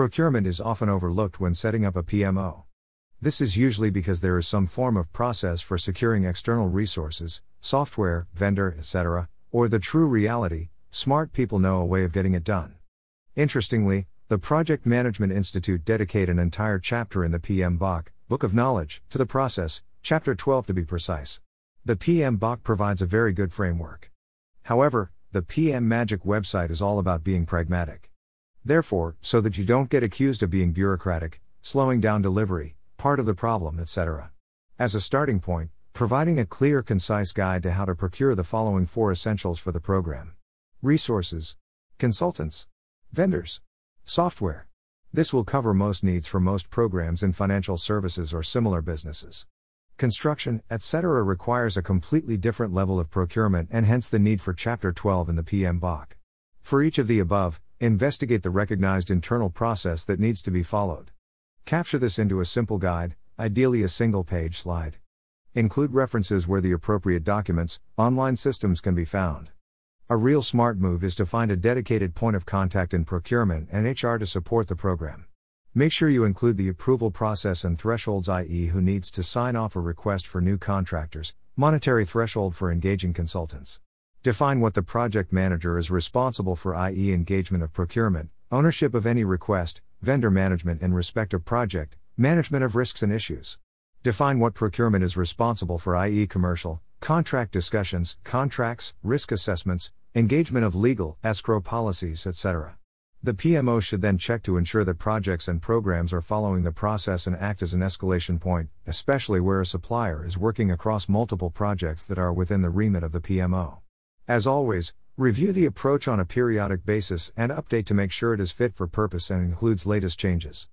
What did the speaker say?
Procurement is often overlooked when setting up a PMO. This is usually because there is some form of process for securing external resources, software, vendor, etc., or the true reality, smart people know a way of getting it done. Interestingly, the Project Management Institute dedicate an entire chapter in the PMBOK, Book of Knowledge, to the process, chapter 12 to be precise. The PM PMBOK provides a very good framework. However, the PM Majik website is all about being pragmatic. Therefore, so that you don't get accused of being bureaucratic, slowing down delivery, part of the problem, etc. As a starting point, providing a clear, concise guide to how to procure the following four essentials for the program resources, consultants, vendors, software. This will cover most needs for most programs in financial services or similar businesses. Construction, etc. requires a completely different level of procurement and hence the need for Chapter 12 in the PM PMBOK. For each of the above, investigate the recognized internal process that needs to be followed. Capture this into a simple guide, ideally a single page slide. Include references where the appropriate documents, online systems can be found. A real smart move is to find a dedicated point of contact in procurement and HR to support the program. Make sure you include the approval process and thresholds, i.e., who needs to sign off a request for new contractors, monetary threshold for engaging consultants. Define what the project manager is responsible for, i.e., engagement of procurement, ownership of any request, vendor management in respect of project, management of risks and issues. Define what procurement is responsible for, i.e., commercial, contract discussions, contracts, risk assessments, engagement of legal, escrow policies, etc. The PMO should then check to ensure that projects and programs are following the process and act as an escalation point, especially where a supplier is working across multiple projects that are within the remit of the PMO. As always, review the approach on a periodic basis and update to make sure it is fit for purpose and includes latest changes.